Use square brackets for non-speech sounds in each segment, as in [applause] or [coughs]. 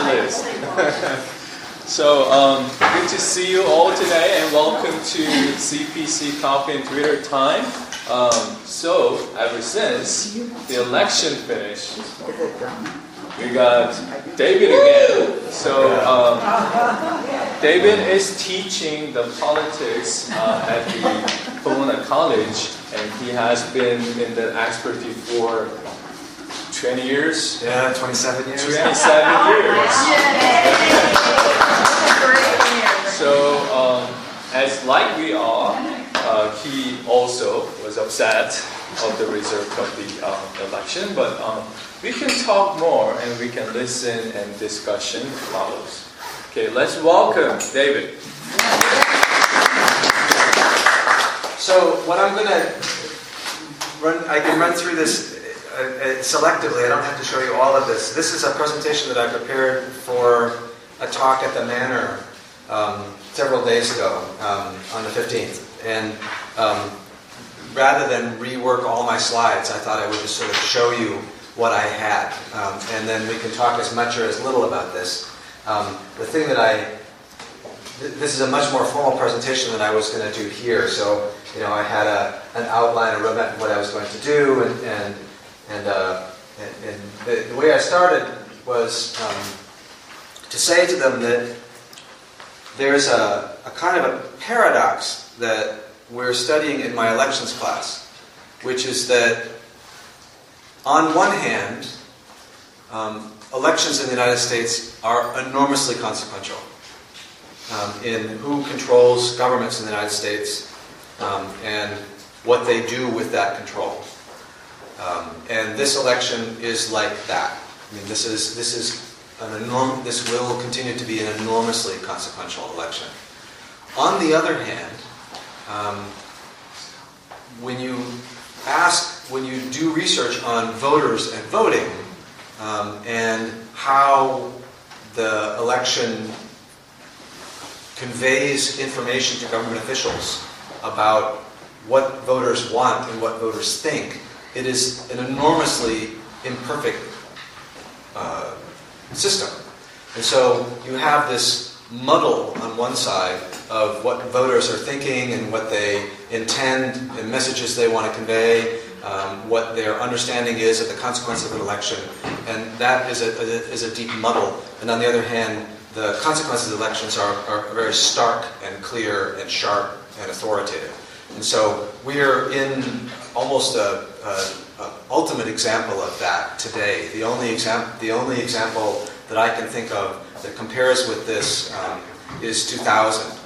least. [laughs] so um, good to see you all today, and welcome to CPC Coffee and Twitter time. Um, so ever since the election finished, we got David again. So um, David is teaching the politics uh, at the Pomona College, and he has been in the expertise for 20 years. Yeah, 27 years. 27 years. So, um, as like we are, uh, he also was upset of the result of the um, election, but um, we can talk more and we can listen and discussion follows. Okay, let's welcome David. So what I'm going to run, I can run through this uh, uh, selectively. I don't have to show you all of this. This is a presentation that I prepared for a talk at the Manor um, several days ago um, on the 15th. And um, rather than rework all my slides, I thought I would just sort of show you what I had. Um, and then we can talk as much or as little about this. Um, the thing that I, th- this is a much more formal presentation than I was going to do here. So, you know, I had a, an outline, a roadmap of what I was going to do, and, and, and, uh, and, and the, the, way I started was um, to say to them that there's a, a kind of a paradox that we're studying in my elections class, which is that on one hand, um, elections in the United States are enormously consequential um, in who controls governments in the United States um, and what they do with that control. Um, and this election is like that. I mean, this is this is an enorm- This will continue to be an enormously consequential election. On the other hand, um, when you ask, when you do research on voters and voting, um, and how the election conveys information to government officials about what voters want and what voters think, it is an enormously imperfect uh, system. And so you have this muddle on one side of what voters are thinking and what they intend and messages they want to convey, um, what their understanding is of the consequence of an election, and that is a, is a deep muddle. And on the other hand, the consequences of elections are, are very stark and clear and sharp and authoritative. And so we are in almost a, a, a ultimate example of that today. The only, exam- the only example that I can think of that compares with this um, is 2000,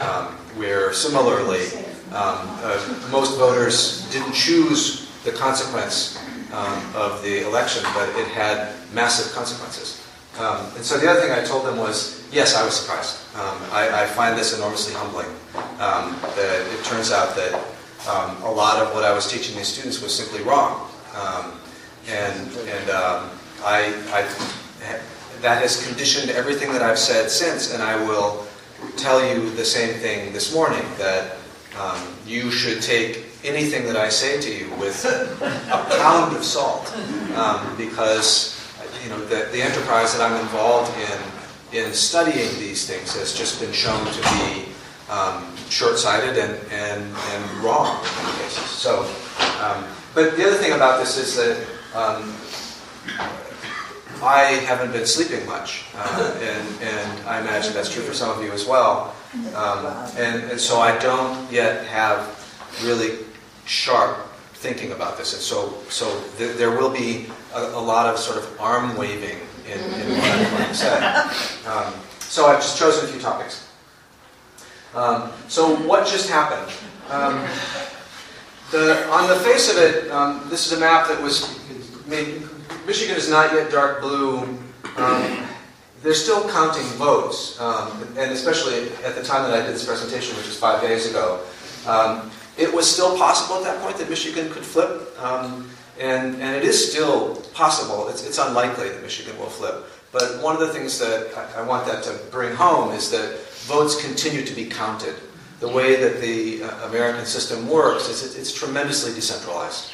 um, where similarly um, uh, most voters didn't choose the consequence um, of the election, but it had massive consequences. Um, and so the other thing I told them was, yes, I was surprised. Um, I, I, find this enormously humbling. that it turns out that a lot of what I was teaching these students was simply wrong. and and I, I that has conditioned everything that I've said since, and I will tell you the same thing this morning that um, you should take anything that I say to you with a pound of salt um, because you know the, the enterprise that I'm involved in in studying these things has just been shown to be um, short-sighted and, and, and wrong in many cases. So, um, but the other thing about this is that um, I haven't been sleeping much, uh, and, and I imagine that's true for some of you as well. Um, and, and so I don't yet have really sharp thinking about this. And so, so th- there will be a, a, lot of sort of arm waving in, in what I'm going to say. Um, so I've just chosen a few topics. Um, so what just happened? Um, the, on the face of it, um, this is a map that was made Michigan is not yet dark blue. Um, they're still counting votes, um, and especially at the time that I did this presentation, which was five days ago, it was still possible at that point that Michigan could flip, um, and, and it is still possible. It's, it's unlikely that Michigan will flip. But one of the things that I, I want that to bring home is that votes continue to be counted. The way that the uh, American system works is it, it's tremendously decentralized.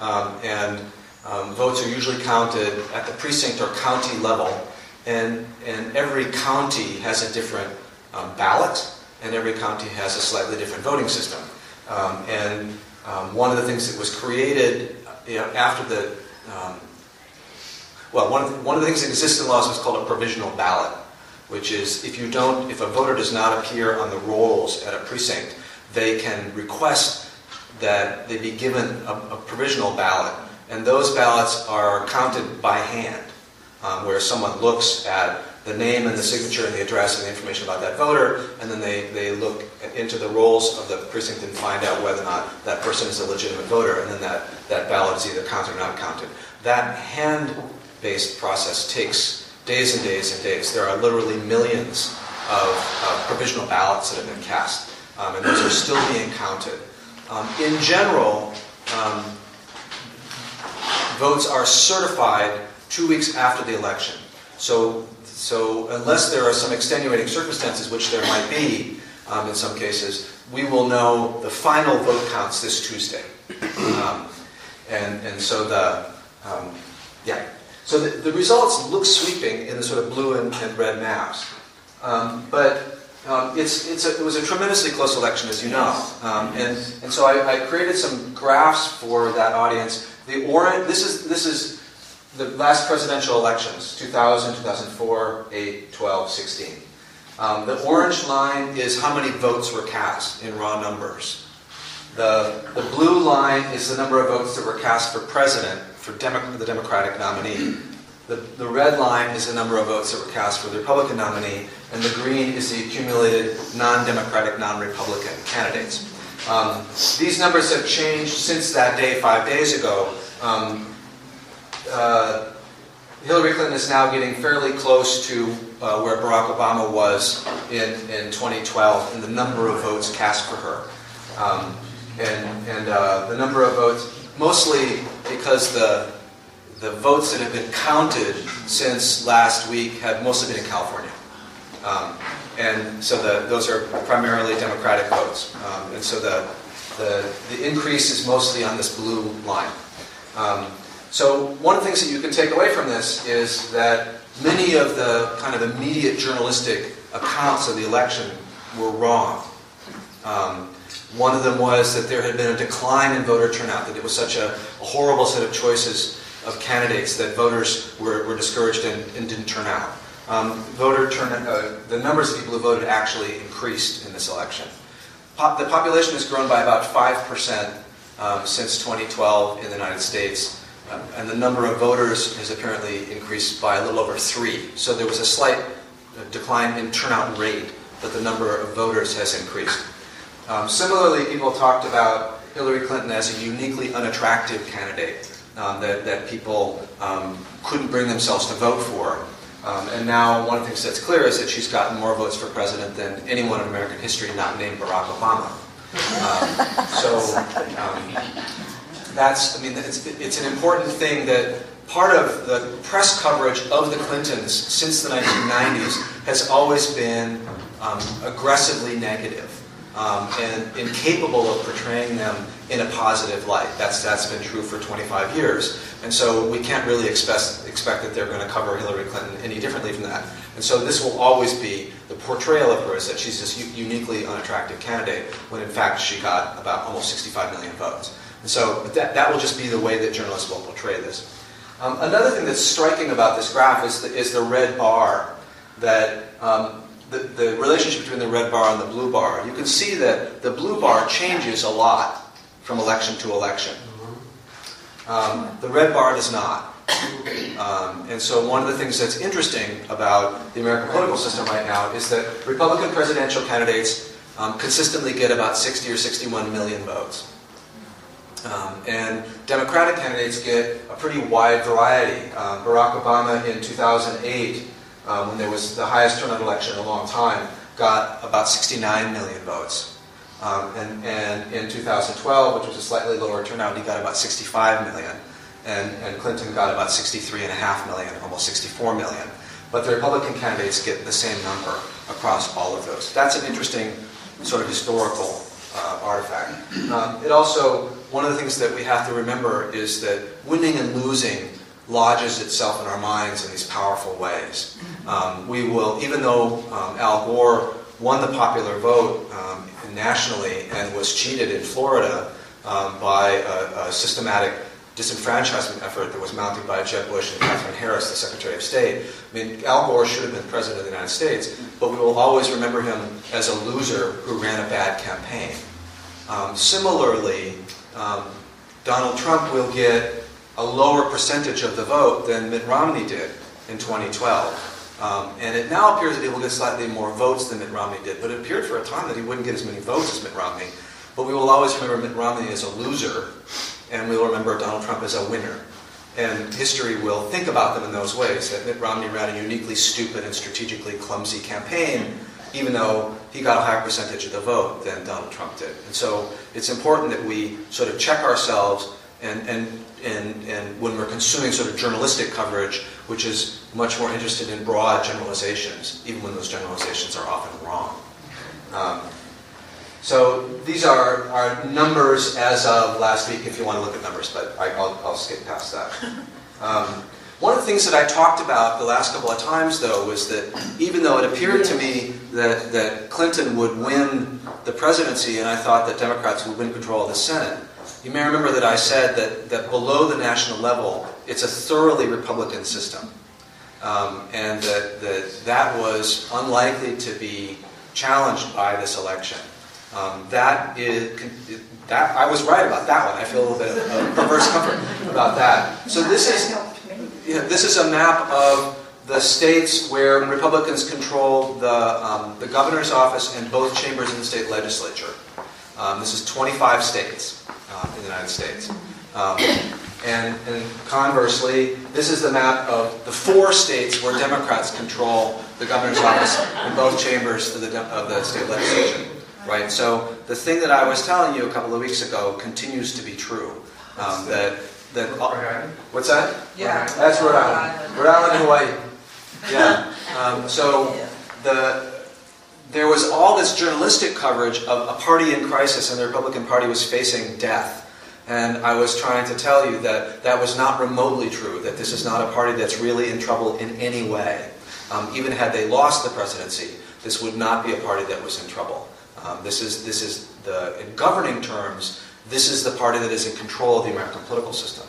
Um, and um, votes are usually counted at the precinct or county level, and, and every county has a different um, ballot, and every county has a slightly different voting system. Um, and um, one of the things that was created you know, after the, um, well, one of, the, one of the things that exists in laws is called a provisional ballot, which is if you don't, if a voter does not appear on the rolls at a precinct, they can request that they be given a, a provisional ballot, and those ballots are counted by hand, um, where someone looks at the name and the signature and the address and the information about that voter, and then they, they look into the rolls of the precinct and find out whether or not that person is a legitimate voter, and then that, that ballot is either counted or not counted. That hand-based process takes days and days and days. There are literally millions of, of provisional ballots that have been cast, um, and those are still being counted. Um, in general, um, votes are certified two weeks after the election. So so unless there are some extenuating circumstances, which there might be um, in some cases, we will know the final vote counts this Tuesday. Um, and, and so the, um, yeah. So the, the, results look sweeping in the sort of blue and, and red maps. Um, but um, it's, it's a, it was a tremendously close election, as you know. Um, and, and so I, I created some graphs for that audience. The orange, this is, this is the last presidential elections 2000, 2004, 8, 12, 16. Um, the orange line is how many votes were cast in raw numbers. The, the blue line is the number of votes that were cast for president, for Demo- the Democratic nominee. The, the red line is the number of votes that were cast for the Republican nominee, and the green is the accumulated non Democratic, non Republican candidates. Um, these numbers have changed since that day, five days ago. Um, uh, Hillary Clinton is now getting fairly close to uh, where Barack Obama was in, in 2012 in the number of votes cast for her. Um, and and uh, the number of votes, mostly because the, the votes that have been counted since last week have mostly been in California. Um, and so the, those are primarily Democratic votes. Um, and so the, the, the increase is mostly on this blue line. Um, so one of the things that you can take away from this is that many of the kind of immediate journalistic accounts of the election were wrong. Um, one of them was that there had been a decline in voter turnout, that it was such a, a horrible set of choices of candidates that voters were, were discouraged and, and, didn't turn out. Um, voter turnout, uh, the numbers of people who voted actually increased in this election. Pop, the population has grown by about 5% um, since 2012 in the United States. Um, and the number of voters has apparently increased by a little over three. So there was a slight uh, decline in turnout rate, but the number of voters has increased. Um, similarly, people talked about Hillary Clinton as a uniquely unattractive candidate um, that, that people um, couldn't bring themselves to vote for. Um, and now one of the things that's clear is that she's gotten more votes for president than anyone in American history not named Barack Obama. Um, so that's, I mean, it's, it's an important thing that part of the press coverage of the Clintons since the 1990s has always been um, aggressively negative um, and incapable of portraying them in a positive light. That's, that's been true for 25 years. And so we can't really expect, expect that they're going to cover Hillary Clinton any differently from that. And so this will always be the portrayal of her is that she's this uniquely unattractive candidate, when in fact she got about almost 65 million votes. And so that, that will just be the way that journalists will portray this. Um, another thing that's striking about this graph is the, is the red bar, that um, the, the relationship between the red bar and the blue bar. You can see that the blue bar changes a lot from election to election. Um, the red bar does not. Um, and so one of the things that's interesting about the American political system right now is that Republican presidential candidates um, consistently get about 60 or 61 million votes. Um, and Democratic candidates get a pretty wide variety. Um, Barack Obama in 2008, um, when there was the highest turnout election in a long time, got about 69 million votes. Um, and, and, in 2012, which was a slightly lower turnout, he got about 65 million. And, and Clinton got about 63.5 million, almost 64 million. But the Republican candidates get the same number across all of those. That's an interesting sort of historical uh, artifact. Um, it also one of the things that we have to remember is that winning and losing lodges itself in our minds in these powerful ways. Um, we will, even though um, Al Gore won the popular vote um, nationally and was cheated in Florida um, by a, a, systematic disenfranchisement effort that was mounted by Jeb Bush and Katherine Harris, the Secretary of State. I mean, Al Gore should have been president of the United States, but we will always remember him as a loser who ran a bad campaign. Um, similarly, um, Donald Trump will get a lower percentage of the vote than Mitt Romney did in 2012. Um, and it now appears that he will get slightly more votes than Mitt Romney did, but it appeared for a time that he wouldn't get as many votes as Mitt Romney. But we will always remember Mitt Romney as a loser, and we will remember Donald Trump as a winner. And history will think about them in those ways, that Mitt Romney ran a uniquely stupid and strategically clumsy campaign, even though he got a higher percentage of the vote than Donald Trump did. And so it's important that we sort of check ourselves and, and, and, and when we're consuming sort of journalistic coverage, which is much more interested in broad generalizations, even when those generalizations are often wrong. Um, so these are our numbers as of last week, if you want to look at numbers, but I, will skip past that. [laughs] Um, one of the things that I talked about the last couple of times, though, was that even though it appeared to me that, that Clinton would win the presidency, and I thought that Democrats would win control of the Senate, you may remember that I said that, that below the national level, it's a thoroughly Republican system. Um, and that, that that was unlikely to be challenged by this election. Um, that is, that I was right about that one. I feel a little bit of perverse comfort about that. So this is, you know, this is a map of the states where Republicans control the, um, the governor's office and both chambers in the state legislature. Um, this is 25 states uh, in the United States. Um, and, and, conversely, this is the map of the four states where Democrats control the governor's office in both chambers of the, of the state legislature. Right. So the thing that I was telling you a couple of weeks ago continues to be true. Um, that that what's that? Yeah. That's Rhode Island. Rhode Island, Hawaii. [laughs] Yeah. Um, so the there was all this journalistic coverage of a party in crisis and the Republican Party was facing death. And I was trying to tell you that that was not remotely true, that this is not a party that's really in trouble in any way. Um, even had they lost the presidency, this would not be a party that was in trouble. Um, this is, this is the, in governing terms, this is the party that is in control of the American political system.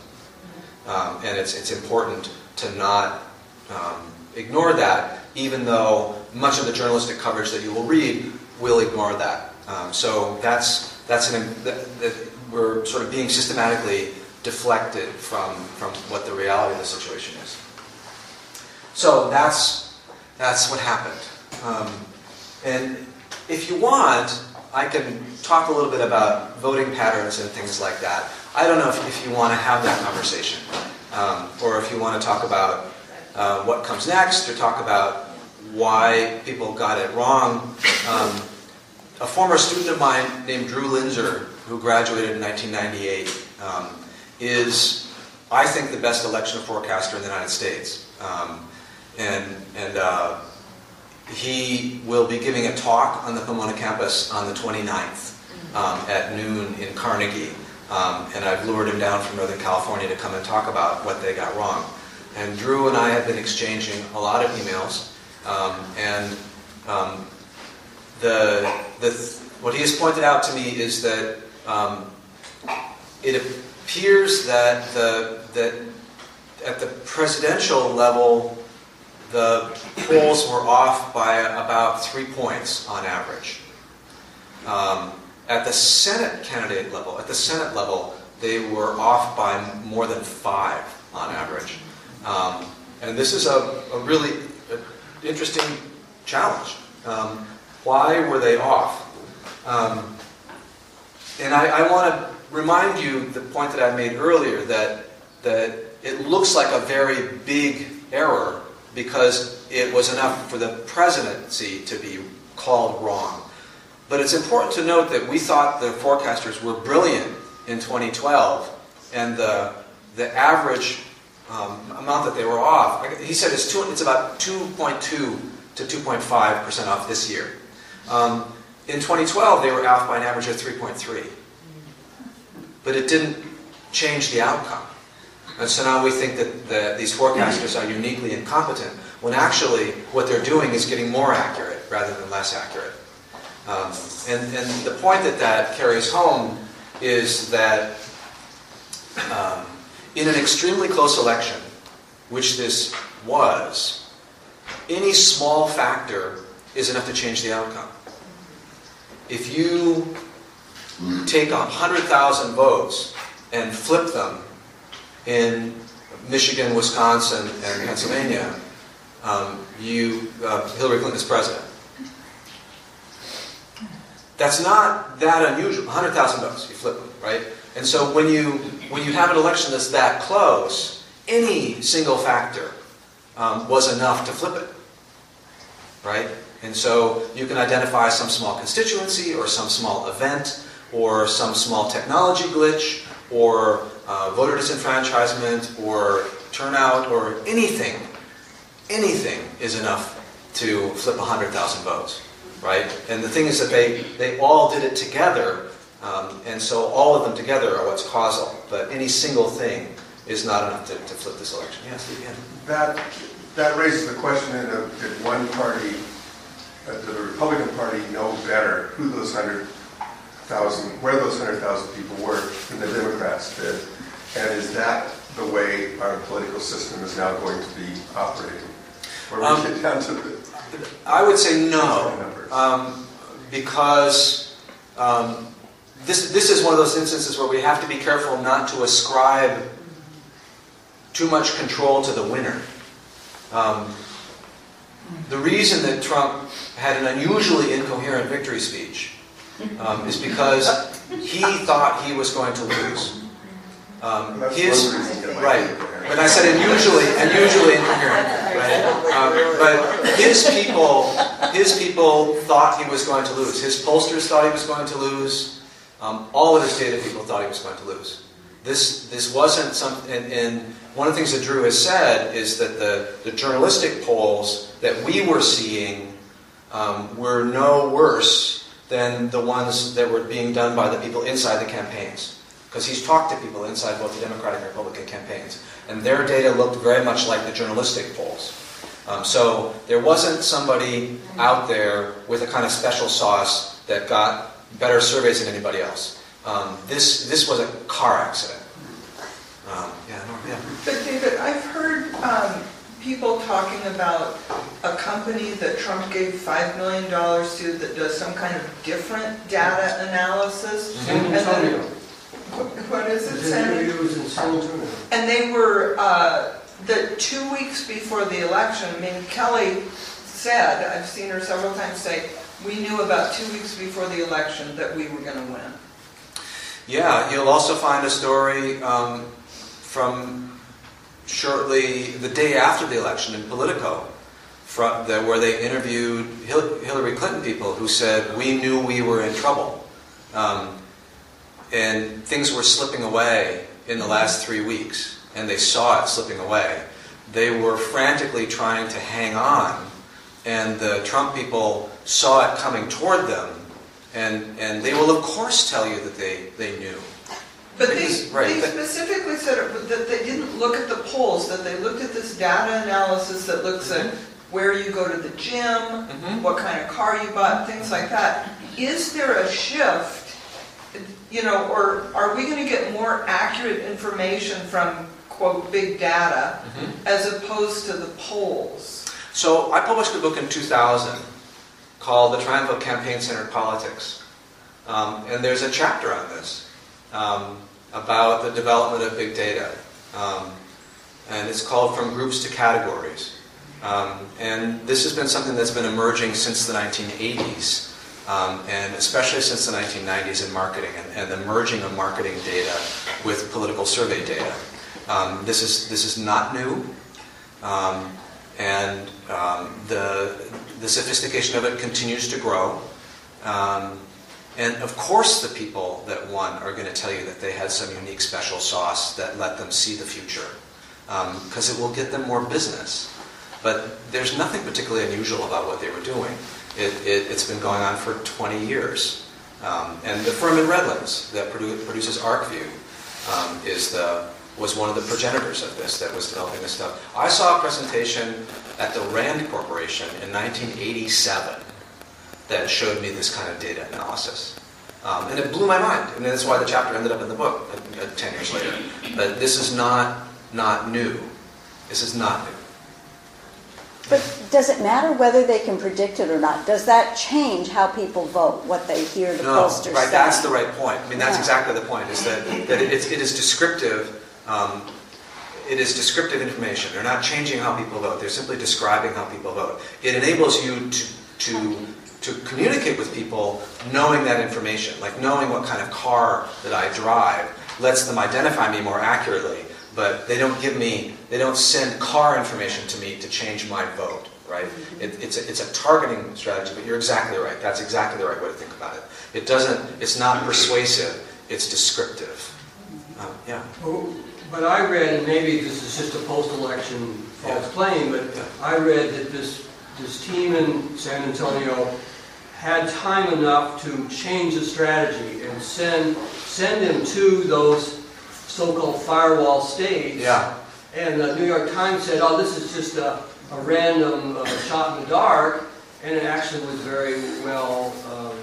Um, and it's, it's important to not um, ignore that, even though much of the journalistic coverage that you will read will ignore that. Um, so that's, that's an, that, that we're sort of being systematically deflected from, from what the reality of the situation is. So that's, that's what happened. Um, and if you want, I can talk a little bit about voting patterns and things like that. I don't know if, if you want to have that conversation, um, or if you want to talk about uh, what comes next, or talk about why people got it wrong. Um, a former student of mine named Drew Linzer, who graduated in 1998, um, is, I think, the best election forecaster in the United States. Um, and and uh, he will be giving a talk on the Pomona campus on the 29th um, at noon in Carnegie. Um, and I've lured him down from Northern California to come and talk about what they got wrong. And Drew and I have been exchanging a lot of emails. Um, and um, the, the, what he has pointed out to me is that um, it appears that, the, that at the presidential level, the polls were off by about three points on average. Um, at the Senate candidate level, at the Senate level, they were off by more than five on average. Um, and this is a, a really interesting challenge. Um, why were they off? Um, and I, I want to remind you the point that I made earlier that, that it looks like a very big error because it was enough for the presidency to be called wrong. But it's important to note that we thought the forecasters were brilliant in 2012, and the, the average um, amount that they were off, he said it's, two, it's about 2.2 to 2.5% off this year. Um, in 2012, they were off by an average of 3.3. but it didn't change the outcome. And so now we think that the, these forecasters are uniquely incompetent, when actually what they're doing is getting more accurate rather than less accurate. Um, and, and the point that that carries home is that um, in an extremely close election, which this was, any small factor is enough to change the outcome. If you take 100,000 votes and flip them in Michigan, Wisconsin, and Pennsylvania, um, you, uh, Hillary Clinton is president. That's not that unusual. 100,000 votes, you flip them, right? And so when you, when you have an election that's that close, any single factor um, was enough to flip it, right? And so you can identify some small constituency or some small event or some small technology glitch or uh, voter disenfranchisement or turnout or anything, anything is enough to flip 100,000 votes, right? And the thing is that they, they all did it together, um, and so all of them together are what's causal, but any single thing is not enough to, to flip this election. Yes. That, that raises the question of did one party, uh, the Republican Party know better who those hundred thousand, where those hundred thousand people were than the Democrats did? And is that the way our political system is now going to be operating? We Um, get down to the, I would say no, um, because um, this, this is one of those instances where we have to be careful not to ascribe too much control to the winner. Um, the reason that Trump had an unusually incoherent victory speech um, is because he thought he was going to lose. Um, his, one reason it might right. But I said unusually, unusually incoherent, right? Um, but his people, his people thought he was going to lose. His pollsters thought he was going to lose. Um, all of his data people thought he was going to lose. This, this wasn't some, and, and one of the things that Drew has said is that the, the journalistic polls that we were seeing um, were no worse than the ones that were being done by the people inside the campaigns. Because he's talked to people inside both the Democratic and Republican campaigns. And their data looked very much like the journalistic polls. Um, so there wasn't somebody out there with a kind of special sauce that got better surveys than anybody else. Um, this, this was a car accident. Um, yeah, no, yeah. But David, I've heard um, people talking about a company that Trump gave $5 million to that does some kind of different data analysis. San And then- Antonio. What is it, The Sandy? in San And they were, uh, the two weeks before the election, I mean, Kelly said, I've seen her several times say, we knew about two weeks before the election that we were going to win. Yeah, you'll also find a story um, from shortly the day after the election in Politico, from the, where they interviewed Hil- Hillary Clinton people who said, We knew we were in trouble. Um, and things were slipping away in the last three weeks, and they saw it slipping away. They were frantically trying to hang on, and the Trump people saw it coming toward them, and, and they will, of course, tell you that they, they knew. But they, right, they but- specifically said that they didn't look at the polls, that they looked at this data analysis that looks at where you go to the gym, Mhm. what kind of car you bought, things like that. Is there a shift, you know, or are we going to get more accurate information from, quote, big data as opposed to the polls? So I published a book in 2000 called The Triumph of Campaign-Centered Politics. Um, and there's a chapter on this um, about the development of big data. Um, and it's called From Groups to Categories. Um, and this has been something that's been emerging since the 1980s, um, and especially since the 1990s in marketing, and, and the merging of marketing data with political survey data. Um, this, is, this is not new. Um, and um, the, the sophistication of it continues to grow. Um, and of course, the people that won are going to tell you that they had some unique special sauce that let them see the future, because it will get them more business. But there's nothing particularly unusual about what they were doing. It, it, it's been going on for 20 years. Um, and the firm in Redlands that produ- produces ArcView um, is the, was one of the progenitors of this that was developing this stuff. I saw a presentation at the RAND Corporation in 1987 that showed me this kind of data analysis. Um, and it blew my mind. And that's why the chapter ended up in the book uh, uh, 10 years later. But this is not, not new. This is not new. But does it matter whether they can predict it or not? Does that change how people vote, what they hear the No, posters right, say? that's the right point. I mean, that's Yeah. exactly the point, is that, that it is, it is descriptive, um, it is descriptive information. They're not changing how people vote, they're simply describing how people vote. It enables you to, to, to communicate with people knowing that information, like knowing what kind of car that I drive, lets them identify me more accurately, but they don't give me, they don't send car information to me to change my vote, right? It, it's, a, it's a targeting strategy, but you're exactly right. That's exactly the right way to think about it. It doesn't, it's not persuasive, it's descriptive. Um, yeah. Well, But I read, and maybe this is just a post-election false Yeah. claim, but Yeah. I read that this, this team in San Antonio had time enough to change the strategy and send, send them to those so-called firewall states. Yeah. And the New York Times said, oh, this is just a, a random uh, shot in the dark, and it actually was very well, um,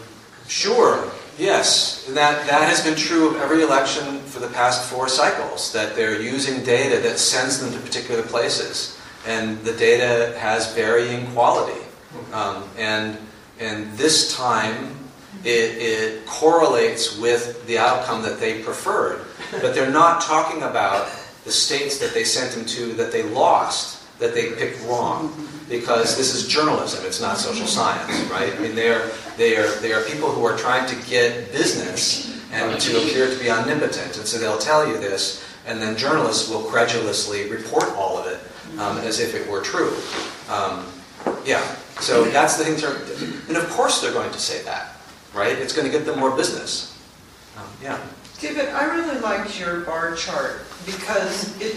Sure, yes. That, that has been true of every election for the past four cycles, that they're using data that sends them to particular places. And the data has varying quality. Um, and, and this time, it, it correlates with the outcome that they preferred. But they're not talking about the states that they sent them to that they lost, that they picked wrong. Because this is journalism, it's not social science, right? I mean, they're, they are, they are people who are trying to get business and to appear to be omnipotent. And so they'll tell you this, and then journalists will credulously report all of it um, as if it were true. Um, yeah, so that's the thing. And of course they're going to say that, right? It's going to get them more business. Um, yeah. David, I really liked your bar chart because it,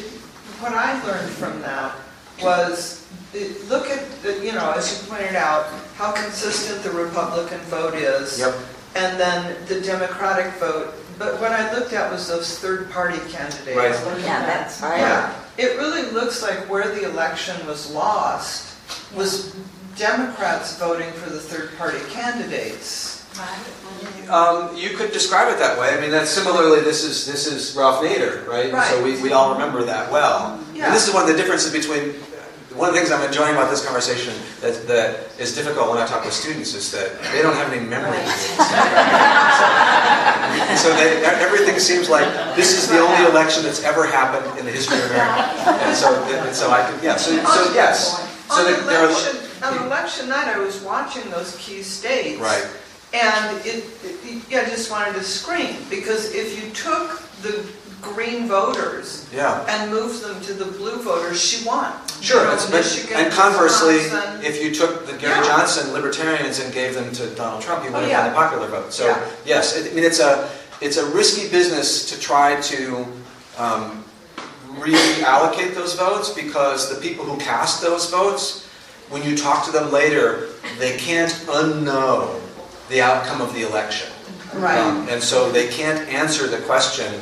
what I learned from that was, it- look at, you know, as you pointed out, how consistent the Republican vote is. Yep. And then the Democratic vote. But what I looked at was those third-party candidates. Right. Yeah, that's, Yeah, it really looks like where the election was lost was Democrats voting for the third-party candidates. Um, you could describe it that way. I mean, that's similarly. This is this is Ralph Nader, right? Right. So we, we all remember that well. Yeah. And this is one of the differences between. One of the things I'm enjoying about this conversation that, that is difficult when I talk with students is that they don't have any memory. [laughs] And so they, everything seems like this is the only election that's ever happened in the history of America. And so, and so I could, yeah. So, so yes. So On there- there are- election, on election night, I was watching those key states. Right. And it, it- yeah, I just wanted to scream, because if you took the green voters Yeah. and moved them to the blue voters, she won. Sure, You know, Michigan, and conversely, if you took the Gary Yeah. Johnson libertarians and gave them to Donald Trump, you would Oh, have yeah. won the popular vote. So, Yeah. yes, it- I mean, it's a, it's a risky business to try to um, reallocate those votes because the people who cast those votes, when you talk to them later, they can't unknow the outcome of the election. Right. Um, And so they can't answer the question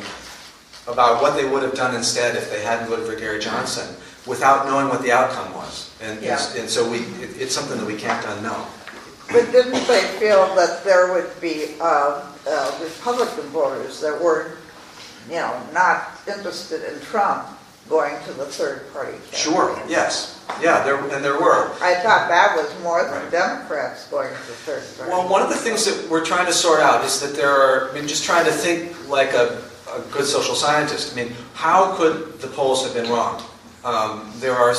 about what they would have done instead if they hadn't voted for Gary Johnson without knowing what the outcome was. And, Yeah. and so we, it, it's something that we can't unknow. But didn't they feel that there would be uh, uh, Republican voters that were, you know, not interested in Trump going to the third-party candidate? Sure, yes. Yeah, there, and there were. I thought that was more than Right. Democrats going to the third party. Well, one of the things that we're trying to sort out is that there are, I mean, just trying to think like a, a good social scientist. I mean, how could the polls have been wrong? Um, there are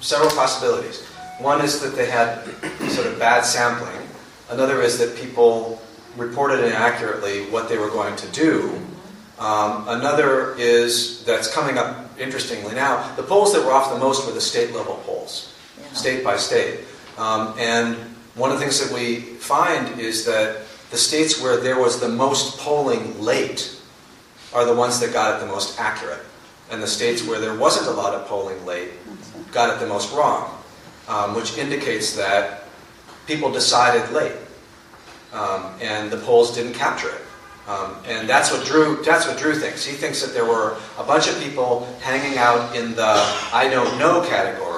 several possibilities. One is that they had sort of bad sampling. Another is that people reported inaccurately what they were going to do. Um, another is that's coming up interestingly now. The polls that were off the most were the state level polls Yeah. state by state. Um, and one of the things that we find is that the states where there was the most polling late are the ones that got it the most accurate. And the states where there wasn't a lot of polling late got it the most wrong, um, which indicates that people decided late. um, and the polls didn't capture it. Um, and that's what Drew. That's what Drew thinks. He thinks that there were a bunch of people hanging out in the "I don't know" category,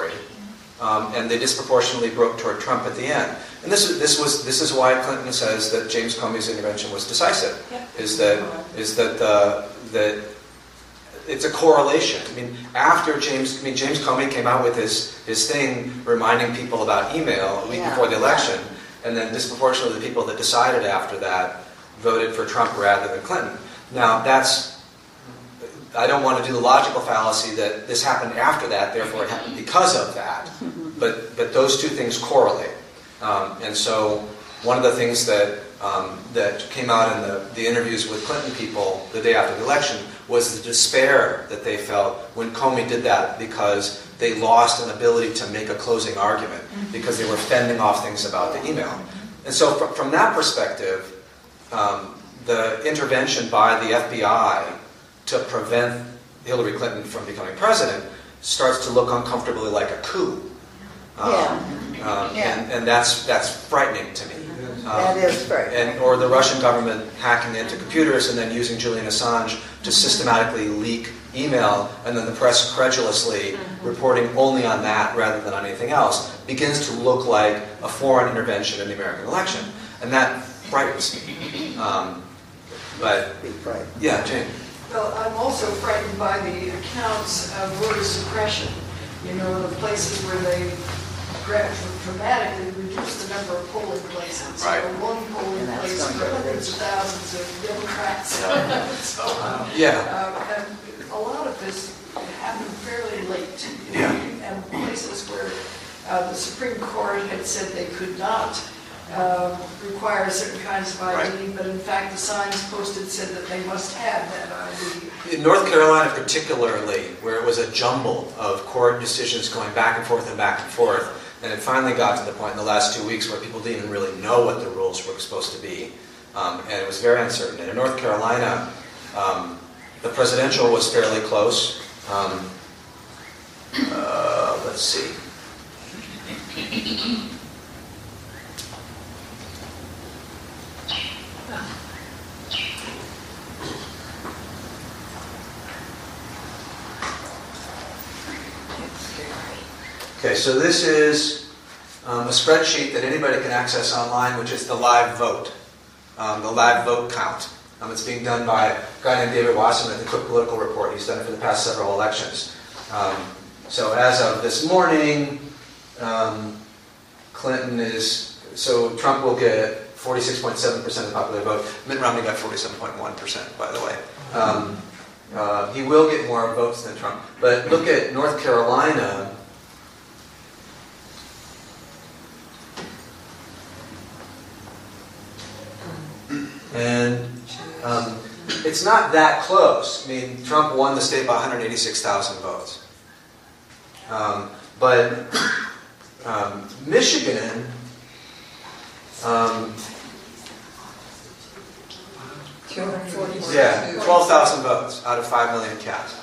um, and they disproportionately broke toward Trump at the end. And this, is, this was this is why Clinton says that James Comey's intervention was decisive. Is that is that the that it's a correlation. I mean, after James, I mean James Comey came out with his his thing reminding people about email a week Yeah. before the election, and then disproportionately the people that decided after that voted for Trump rather than Clinton. Now that's I don't want to do the logical fallacy that this happened after that, therefore it happened because of that. But but those two things correlate, um, and so one of the things that um, that came out in the, the interviews with Clinton people the day after the election was the despair that they felt when Comey did that because they lost an ability to make a closing argument because they were fending off things about the email. And so from, from that perspective, um, the intervention by the FBI to prevent Hillary Clinton from becoming president starts to look uncomfortably like a coup. Um, um, Yeah. and, and that's, that's frightening to me. Um, That is right. and, or the Russian government hacking into computers and then using Julian Assange to systematically leak email, and then the press credulously reporting only on that rather than on anything else, begins to look like a foreign intervention in the American election. And that frightens me. Um, but, yeah, Jane. Well, I'm also frightened by the accounts of voter suppression. You know, the places where they gra- dramatically reduced the number of polling places. Right. You know, One polling And that's place going for to hundreds of thousands of Democrats. [laughs] So, Yeah, uh, and a lot of this happened fairly late. you Yeah. And places where uh, the Supreme Court had said they could not uh, require certain kinds of ID, but in fact, the signs posted said that they must have that ID. In North Carolina particularly, where it was a jumble of court decisions going back and forth and back and forth, and it finally got to the point in the last two weeks where people didn't even really know what the rules were supposed to be, um, and it was very uncertain. And in North Carolina, um, the presidential was fairly close. Um, uh, let's see. Okay, so this is um, a spreadsheet that anybody can access online, which is the live vote, um, the live vote count. Um, it's being done by a guy named David Wasserman at the Cook Political Report. He's done it for the past several elections. Um, so as of this morning, um, Clinton is, so Trump will get 46.7% of the popular vote. Mitt Romney got 47.1%, by the way. Um, uh, he will get more votes than Trump. But look at North Carolina. And um, it's not that close. I mean, Trump won the state by 186,000 votes. Um, but um, Michigan, um, yeah, 12,000 votes out of 5 million cast.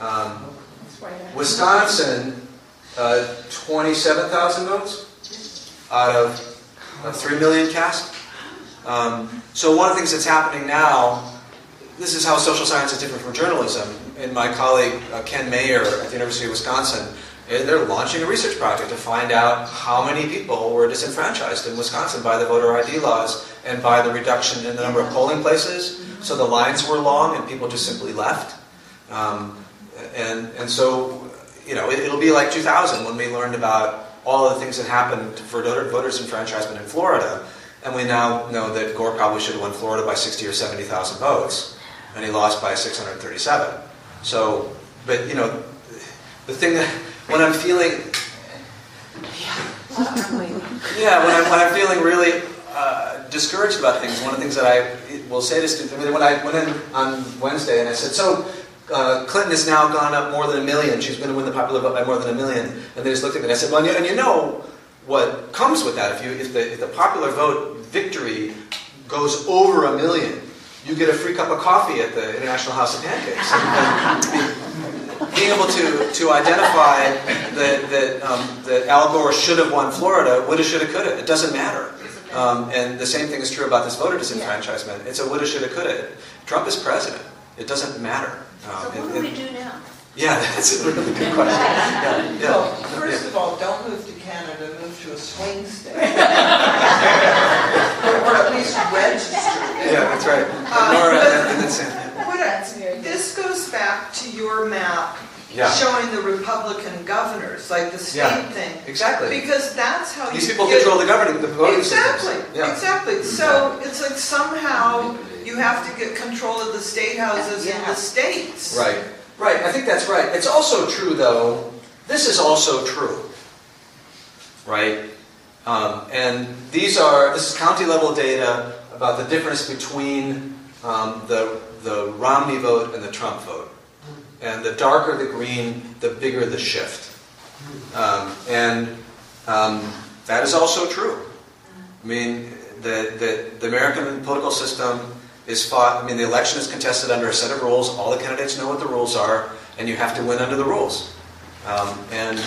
Um, Wisconsin, uh, 27,000 votes out of, of 3 million cast. Um, so one of the things that's happening now, this is how social science is different from journalism. And my colleague uh, Ken Mayer at the University of Wisconsin, eh, they're launching a research project to find out how many people were disenfranchised in Wisconsin by the voter ID laws and by the reduction in the number of polling places. So the lines were long and people just simply left. Um, and, and so, you know, it, it'll be like 2000 when we learned about all the things that happened for voter, voters enfranchisement in Florida. And we now know that Gore probably should have won Florida by 60 or 70,000 votes, and he lost by 637. So, but you know, the thing that when I'm feeling, yeah, yeah when I'm, when I'm feeling really uh, discouraged about things, one of the things that I will say to students, I mean, when I went in on Wednesday and I said, so uh, Clinton has now gone up more than a million. She's going to win the popular vote by more than a million. And they just looked at me and I said, well, and you, and you know what comes with that. If, you, if, the, if the popular vote victory goes over a million, you get a free cup of coffee at the International House of Pancakes. And, and being able to, to identify that, that, um, that Al Gore should have won Florida, woulda, shoulda, coulda, it doesn't matter. Um, and the same thing is true about this voter disenfranchisement. It's a woulda, shoulda, coulda. Trump is president. It doesn't matter. Um, So it- what do we do now? Yeah, [laughs] that's a really good question. Yeah, yeah. Well, first of all, don't move to Canada, move to a swing state. [laughs] Or at least register. Yeah, that's right. Uh, Nora, but- and, and then What This goes back to your map Yeah, showing the Republican governors, like the Yeah. state thing. exactly. Because that's how you These people get- control the governing, the voting. Exactly, Yeah. exactly. So it's like somehow you have to get control of the state houses in the states. Right, right. I think that's right. It's also true, though. This is also true, right? Um, and these are this is county level data about the difference between um, the the Romney vote and the Trump vote. And the darker the green, the bigger the shift. Um, and um, that is also true. I mean, the, the, the American political system is fought, I mean, the election is contested under a set of rules. All the candidates know what the rules are, and you have to win under the rules. Um, and,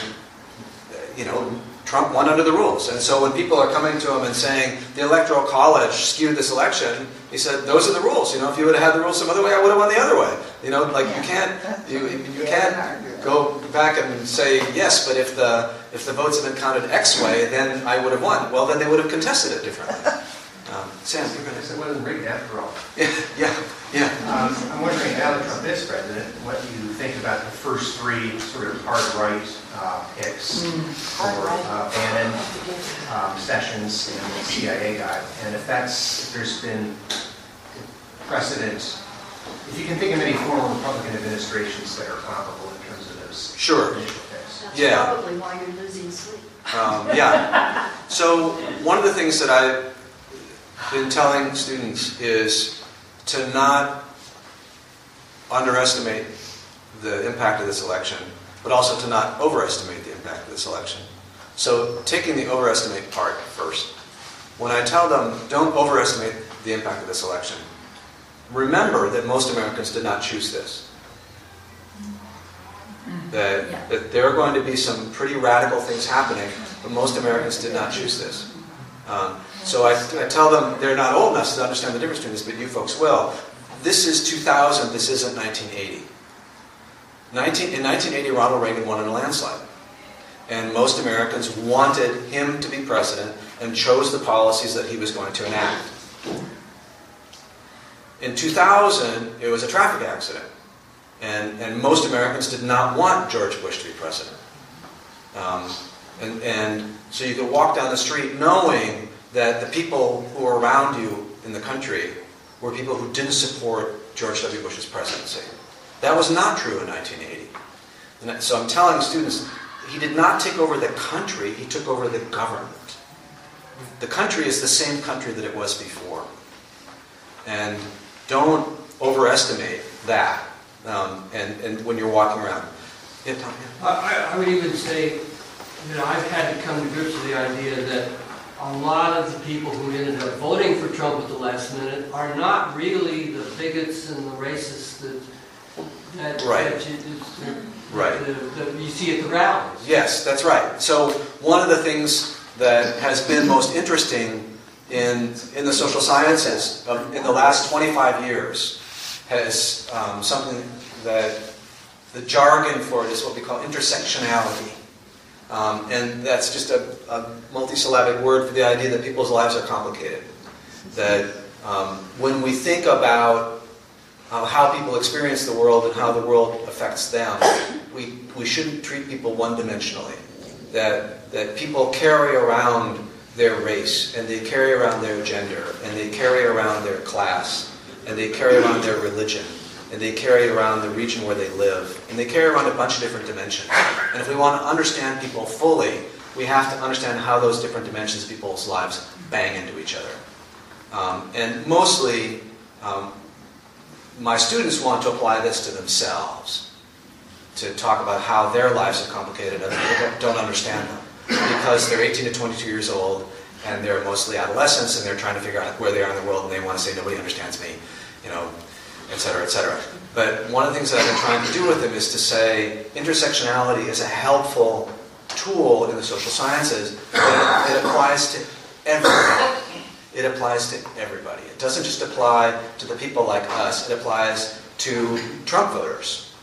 you know, Trump won under the rules. And so when people are coming to him and saying, the Electoral College skewed this election, he said, those are the rules. You know, if you would have had the rules some other way, I would have won the other way. You know, like you can't, you, you can't go back and say, yes, but if the, if the votes had been counted X way, then I would have won. Well, then they would have contested it differently. Um, Sam, you're going to say, It wasn't rigged after all. yeah, [laughs] yeah, yeah. Um, I'm wondering, now that Trump is president, what you think about the first three sort of hard right uh, picks for uh, Bannon, um, Sessions, and the CIA guy, and if that's, if there's been precedent, if you can think of any former Republican administrations that are comparable in terms of those Sure. initial picks. That's Yeah. probably why you're losing sleep. Um, yeah. [laughs] So one of the things that I've been telling students is to not underestimate the impact of this election, but also to not overestimate the impact of this election. So taking the overestimate part first. When I tell them don't overestimate the impact of this election, remember that most Americans did not choose this. That, that there are going to be some pretty radical things happening, but most Americans did not choose this. Um, so I, I tell them they're not old enough to understand the difference between this, but you folks will. This is 2000, this isn't 1980. 19, in 1980, Ronald Reagan won in a landslide. And most Americans wanted him to be president and chose the policies that he was going to enact. In 2000, it was a traffic accident. And, and most Americans did not want George Bush to be president. Um, and, and so you could walk down the street knowing that the people who were around you in the country were people who didn't support George W. Bush's presidency. That was not true in 1980. And so I'm telling students, he did not take over the country, he took over the government. The country is the same country that it was before. And don't overestimate that um, and, and when you're walking around. Yeah, Tom, yeah. I, I- I would even say, you know, I've had to come to grips with the idea that a lot of the people who ended up voting for Trump at the last minute are not really the bigots and the racists that, that. Right. that you, that- Right. that- you see at the rallies. Yes, that's right. So one of the things that has been most interesting in, in the social sciences of, in the last 25 years has um, something that the jargon for it is what we call intersectionality. Um, and that's just a, a multisyllabic word for the idea that people's lives are complicated. That um, when we think about uh, how people experience the world and how the world affects them, we, we shouldn't treat people one-dimensionally. That, that people carry around their race, and they carry around their gender, and they carry around their class, and they carry around their religion, and they carry around the region where they live, and they carry around a bunch of different dimensions. And if we want to understand people fully, we have to understand how those different dimensions of people's lives bang into each other. Um, and mostly, um, my students want to apply this to themselves, to talk about how their lives are complicated and don't- don't understand them. Because they're 18 to 22 years old, and they're mostly adolescents, and they're trying to figure out where they are in the world, and they want to say, nobody understands me, you know, et cetera, et cetera. But one of the things that I've been trying to do with them is to say intersectionality is a helpful tool in the social sciences it applies to everybody. It applies to everybody. It doesn't just apply to the people like us, it applies to Trump voters.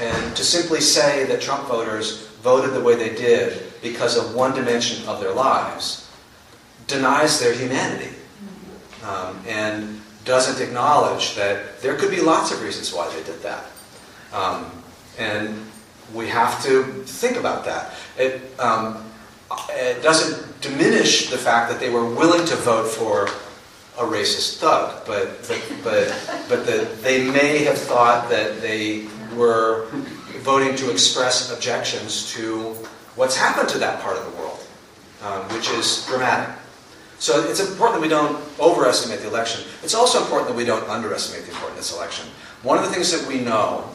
And to simply say that Trump voters voted the way they did because of one dimension of their lives denies their humanity um, and doesn't acknowledge that there could be lots of reasons why they did that. Um, and we have to think about that. It, um, it doesn't diminish the fact that they were willing to vote for a racist thug, but but but, but that they may have thought that they were voting to express objections to what's happened to that part of the world, um, which is dramatic. So it's important that we don't overestimate the election. It's also important that we don't underestimate the importance of this election. One of the things that we know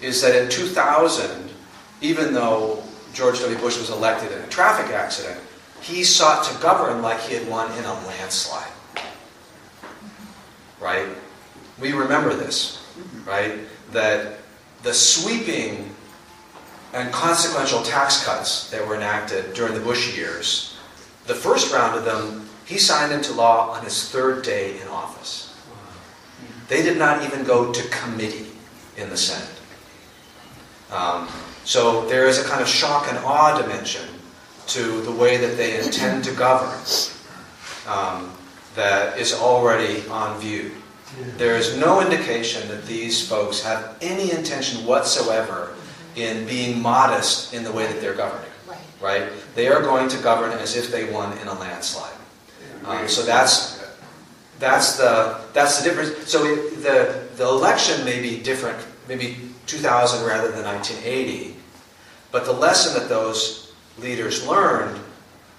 is that in 2000, even though George W. Bush was elected in a traffic accident, he sought to govern like he had won in a landslide. Right? We remember this, right? That the sweeping and consequential tax cuts that were enacted during the Bush years, the first round of them, he signed into law on his third day in office. They did not even go to committee in the Senate. Um, so there is a kind of shock and awe dimension to the way that they intend to govern um, that is already on view. There is no indication that these folks have any intention whatsoever in being modest in the way that they're governing. Right? They are going to govern as if they won in a landslide. Um, so that's that's the that's the difference. So it, the the election may be different, maybe 2000 rather than 1980, but the lesson that those leaders learned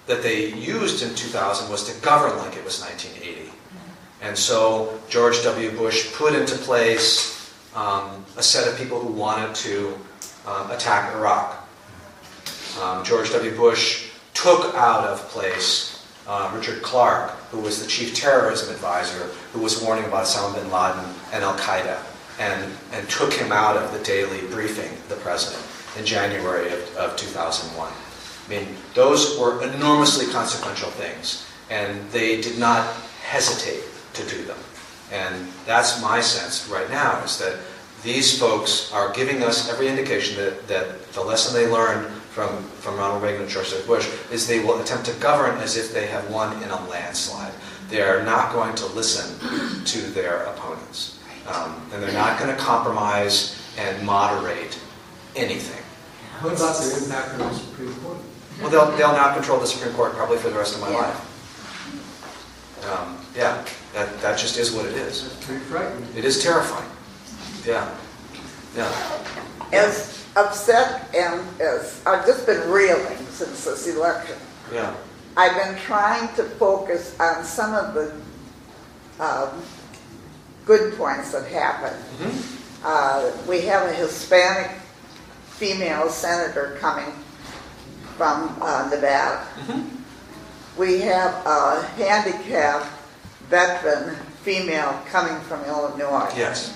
that they used in 2000 was to govern like it was 1980. And so George W. Bush put into place um, a set of people who wanted to um, attack Iraq. Um, George W. Bush took out of place uh, Richard Clarke, who was the chief terrorism advisor, who was warning about Osama bin Laden and Al Qaeda, and, and took him out of the daily briefing the president in January of, of 2001. I mean, those were enormously consequential things, and they did not hesitate to do them. And that's my sense right now, is that these folks are giving us every indication that, that the lesson they learned from, from Ronald Reagan and George W. Bush is they will attempt to govern as if they have won in a landslide. They are not going to listen to their opponents. Um, and they're not going to compromise and moderate anything. What about the impact on the Supreme Court? Well, they'll, they'll now control the Supreme Court probably for the rest of my life. Um, yeah, that, that just is what it is. That's pretty frightening. It is terrifying. Yeah. Yeah. As upset and as, I've just been reeling since this election. Yeah. I've been trying to focus on some of the um, good points that happened. Mhm. Uh, we have a Hispanic female senator coming from uh, Nevada. Mhm. We have a handicapped veteran female coming from Illinois. Yes.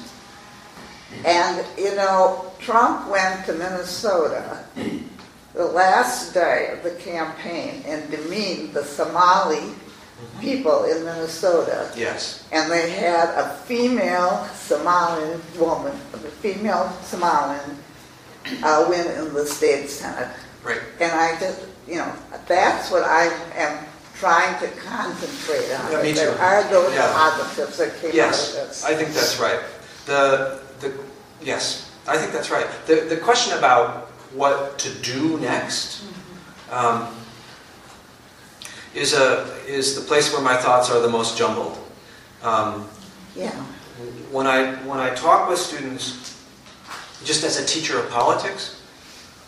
And, you know, Trump went to Minnesota the last day of the campaign and demeaned the Somali people in Minnesota. Yes. And they had a female Somalian woman, a female Somalian, uh, win in the state senate. Right. And I just, you know, that's what I am trying to concentrate on. Yeah, me There too. are those Yeah. positives that came out of this. Yes. I think that's right. The, the, yes, I think that's right. The, the question about what to do next um, is, a, is the place where my thoughts are the most jumbled. Um, Yeah. when I when I talk with students, just as a teacher of politics,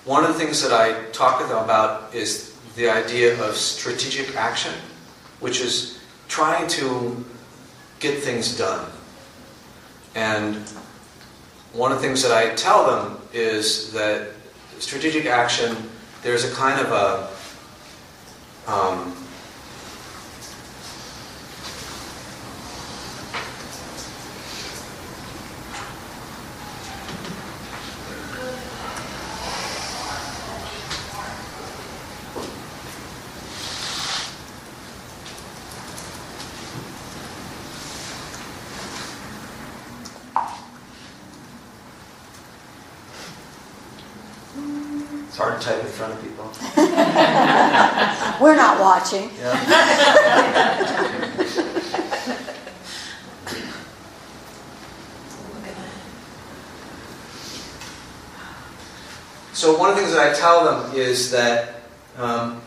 one of the things that I talk with them about is the idea of strategic action, which is trying to get things done. And one of the things that I tell them is that strategic action, there's a kind of a um, hard to type in front of people. We're not watching. Yeah. So one of the things that I tell them is that um,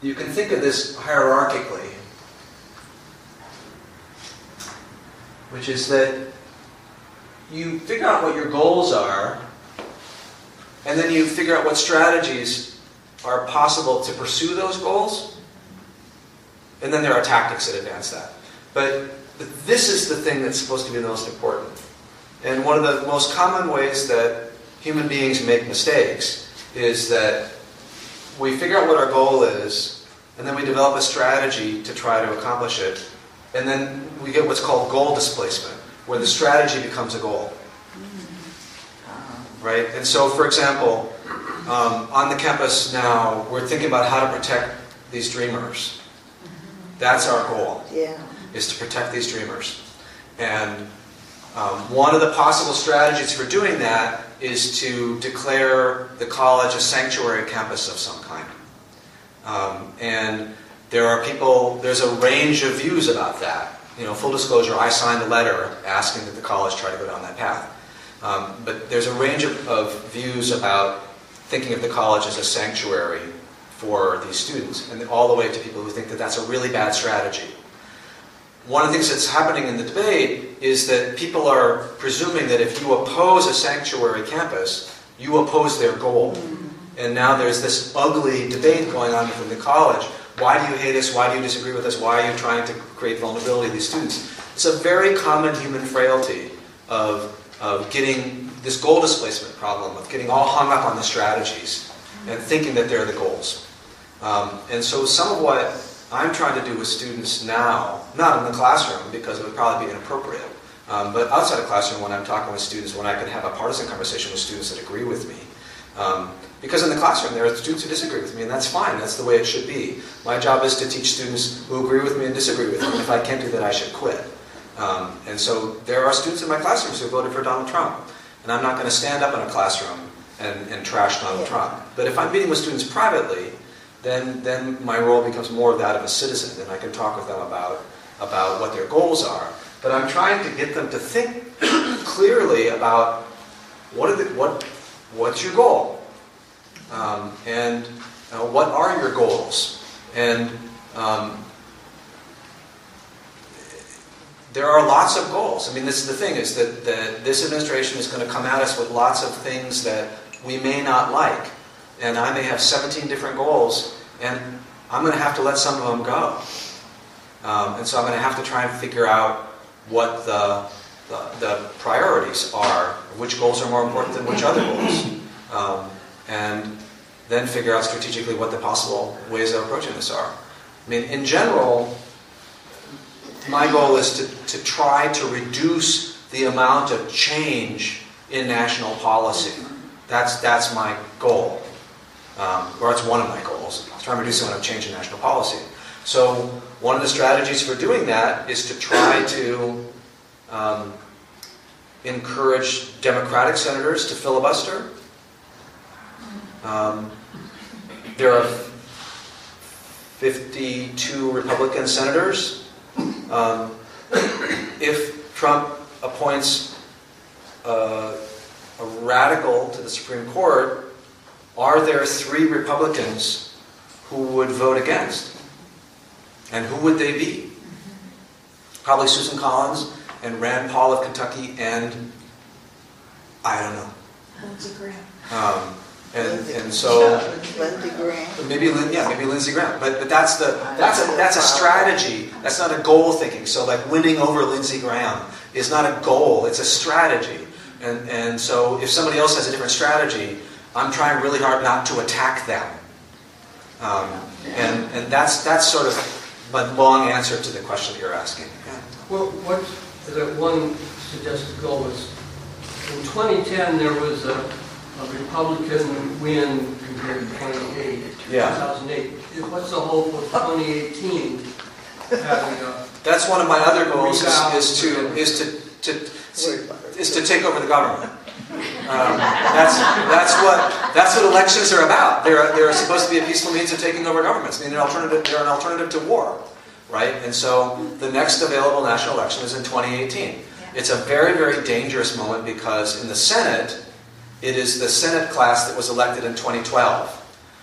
you can think of this hierarchically, which is that you figure out what your goals are, and then you figure out what strategies are possible to pursue those goals, and then there are tactics that advance that. But this is the thing that's supposed to be the most important. And one of the most common ways that human beings make mistakes is that we figure out what our goal is, and then we develop a strategy to try to accomplish it, and then we get what's called goal displacement, where the strategy becomes a goal. Right? And so, for example, um, on the campus now, we're thinking about how to protect these dreamers. That's our goal Yeah. is to protect these dreamers. And um, one of the possible strategies for doing that is to declare the college a sanctuary campus of some kind. Um, and there are people, there's a range of views about that. You know, full disclosure, I signed a letter asking that the college try to go down that path. Um, but there's a range of, of views about thinking of the college as a sanctuary for these students, and all the way to people who think that that's a really bad strategy. One of the things that's happening in the debate is that people are presuming that if you oppose a sanctuary campus, you oppose their goal. And now there's this ugly debate going on within the college. Why do you hate us? Why do you disagree with us? Why are you trying to create vulnerability of these students? It's a very common human frailty of, of getting this goal displacement problem, of getting all hung up on the strategies and thinking that they're the goals. Um, and so some of what I'm trying to do with students now, not in the classroom because it would probably be inappropriate, um, but outside of classroom when I'm talking with students, when I can have a partisan conversation with students that agree with me. Um, because in the classroom there are students who disagree with me, and that's fine. That's the way it should be. My job is to teach students who agree with me and disagree with me. If I can't do that, I should quit. Um, and so there are students in my classrooms who voted for Donald Trump, and I'm not going to stand up in a classroom and, and trash Donald Yeah. Trump. But if I'm meeting with students privately, then, then my role becomes more of that of a citizen, and I can talk with them about, about what their goals are. But I'm trying to get them to think [coughs] clearly about what, the, what, what's your goal? Um, and uh, what are your goals? And um, there are lots of goals. I mean, this is the thing, is that, that this administration is going to come at us with lots of things that we may not like. And I may have 17 different goals, and I'm going to have to let some of them go. Um, and so I'm going to have to try and figure out what the, the, the priorities are, which goals are more important than which other goals. Um, and then figure out strategically what the possible ways of approaching this are. I mean, in general, my goal is to, to try to reduce the amount of change in national policy. That's, that's my goal. Um, or it's one of my goals. Try and reduce the amount of change in national policy. So one of the strategies for doing that is to try to um, encourage Democratic senators to filibuster. Um, there are 52 Republican senators. Um, if Trump appoints uh, a radical to the Supreme Court, are there three Republicans who would vote against? And who would they be? Probably Susan Collins and Rand Paul of Kentucky and I don't know. Lindsey Graham. Um, and, and so Lindsey Graham. maybe Lin- yeah maybe Lindsey Graham, but but that's the that's a that's a strategy. That's not a goal thinking. So like winning over Lindsey Graham is not a goal. It's a strategy. And and so if somebody else has a different strategy, I'm trying really hard not to attack them. Um, and and that's that's sort of my long answer to the question that you're asking. Well, what, the one suggested goal was, in 2010, there was a a Republican win compared to 2008. Yeah. 2008. What's the hope of 2018 having a, [laughs] That's one of my other goals is, is to is to, to is to take over the government. Um, that's, that's, what, that's what elections are about. They're, they're supposed to be a peaceful means of taking over governments. I mean, an alternative, they're an alternative to war, right? And so the next available national election is in 2018. It's a very, very dangerous moment because in the Senate, it is the Senate class that was elected in 2012.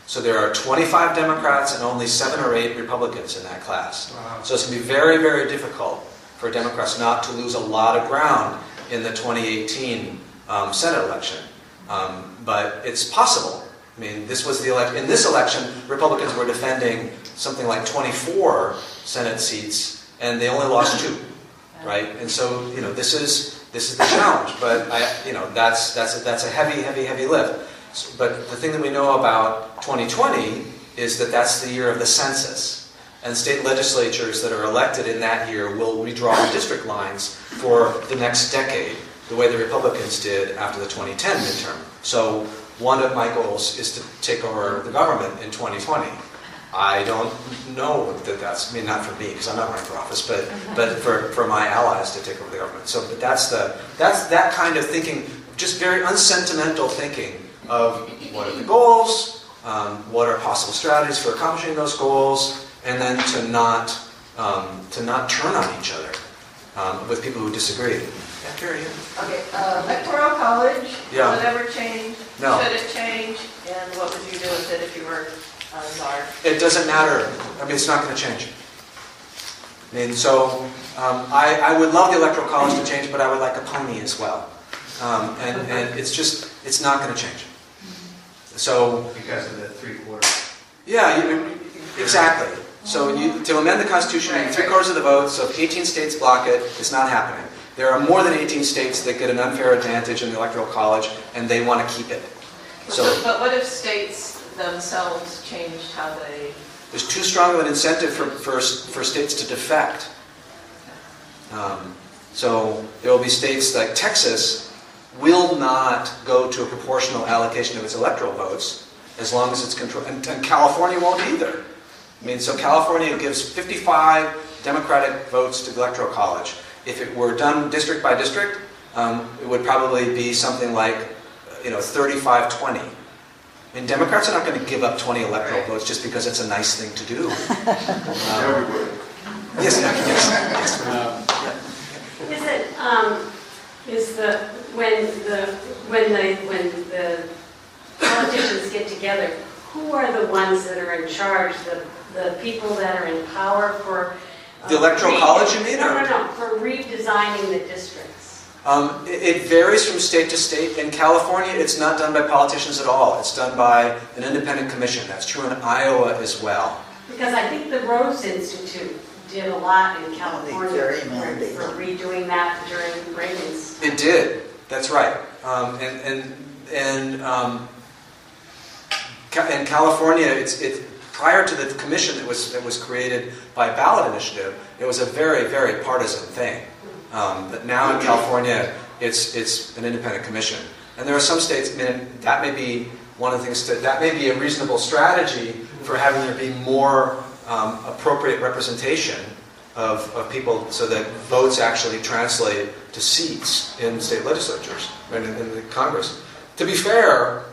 So there are 25 Democrats and only seven or eight Republicans in that class. So it's going to be very, very difficult for Democrats not to lose a lot of ground in the 2018 um, Senate election. Um, but it's possible. I mean, this was the elect. In this election, Republicans were defending something like 24 Senate seats, and they only lost two, right? And so, you know, this is this is the challenge. But I, you know, that's that's a, that's a heavy, heavy, heavy lift. So- But the thing that we know about 2020 is that that's the year of the census. And state legislatures that are elected in that year will redraw district lines for the next decade, the way the Republicans did after the 2010 midterm. So one of my goals is to take over the government in 2020. I don't know that that's, I mean, not for me, because I'm not running for office, but, but for, for my allies to take over the government. So, but that's the, that's that kind of thinking, just very unsentimental thinking of what are the goals, um, what are possible strategies for accomplishing those goals, and then to not, um, to not turn on each other um, with people who disagree. Yeah, Carrie, yeah. Okay, uh, electoral college, Yeah. will it ever change? No. Should it change? And what would you do with it if you were uh, czar? It doesn't matter. I mean, it's not going to change. I mean, so um, I, I would love the electoral college to change, but I would like a pony as well. Um, and, and it's just, it's not going to change. So, Because of the three quarters. yeah, you, exactly. So you, to amend the Constitution, you need three quarters of the vote, so if 18 states block it, it's not happening. There are more than 18 states that get an unfair advantage in the electoral college, and they want to keep it. So But what if states themselves changed how they, There's too strong of an incentive for, for, for states to defect. Um, so there will be states like Texas will not go to a proportional allocation of its electoral votes as long as it's controlled, and, and California won't either. I mean, so California gives 55 Democratic votes to the electoral college. If it were done district by district, um, it would probably be something like, you know, 35-20. I mean, Democrats are not going to give up 20 electoral votes just because it's a nice thing to do. [laughs] Um, Everybody. yes, yes, yes. Is it, um, is the, when the, when the, when the politicians get together, who are the ones that are in charge? The, the people that are in power for? The electoral re- college, you mean, No, no, no, for redesigning the districts. Um, it, it varies from state to state. In California, it's not done by politicians at all. It's done by an independent commission. That's true in Iowa as well. Because I think the Rose Institute did a lot in California for for redoing that during Reagan's. It did. That's right. Um, and and and um, in California, it's it prior to the commission that was that was created by ballot initiative. It was a very very partisan thing. Um, but now in California, it's it's an independent commission. And there are some states. I mean, that may be one of the things that that may be a reasonable strategy for having there be more um, appropriate representation of, of people so that votes actually translate to seats in state legislatures and in, in the Congress. To be fair,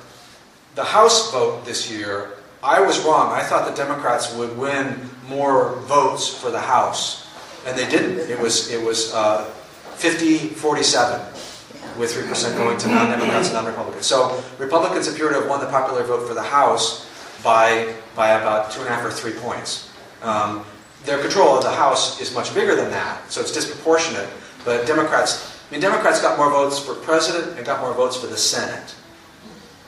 the House vote this year, I was wrong. I thought the Democrats would win more votes for the House, and they didn't. It was it was uh, 50-47, with 3% going to non-Democrats and non-Republicans. So Republicans appear to have won the popular vote for the House by by about two and a half or three points. Um, their control of the House is much bigger than that, so it's disproportionate. But Democrats, I mean, Democrats got more votes for president and got more votes for the Senate,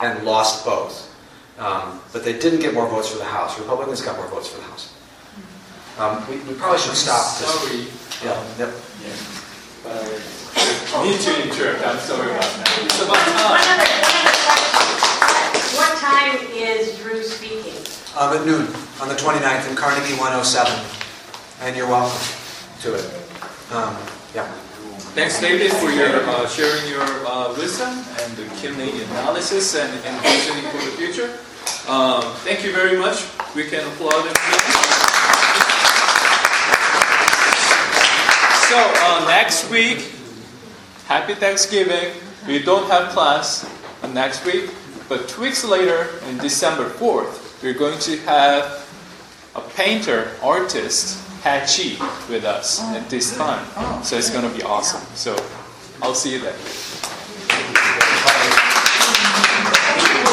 and lost both. Um, but they didn't get more votes for the House. Republicans got more votes for the House. Um, we, we probably should stop. this. Sorry. Yeah, yep. Uh, need to interrupt. I'm sorry about that. It's about time. what time is Drew speaking? Um, at noon on the 29th in Carnegie 107, and you're welcome to it. Um, yeah. Thanks, David, for your uh, sharing your uh, wisdom and the keenly analysis and envisioning for the future. Um, thank you very much. We can applaud. So uh, next week, happy Thanksgiving. We don't have class next week, but two weeks later, in December 4th, we're going to have a painter, artist, Hachi, with us at this time. So it's going to be awesome. So I'll see you there.